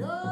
Yeah.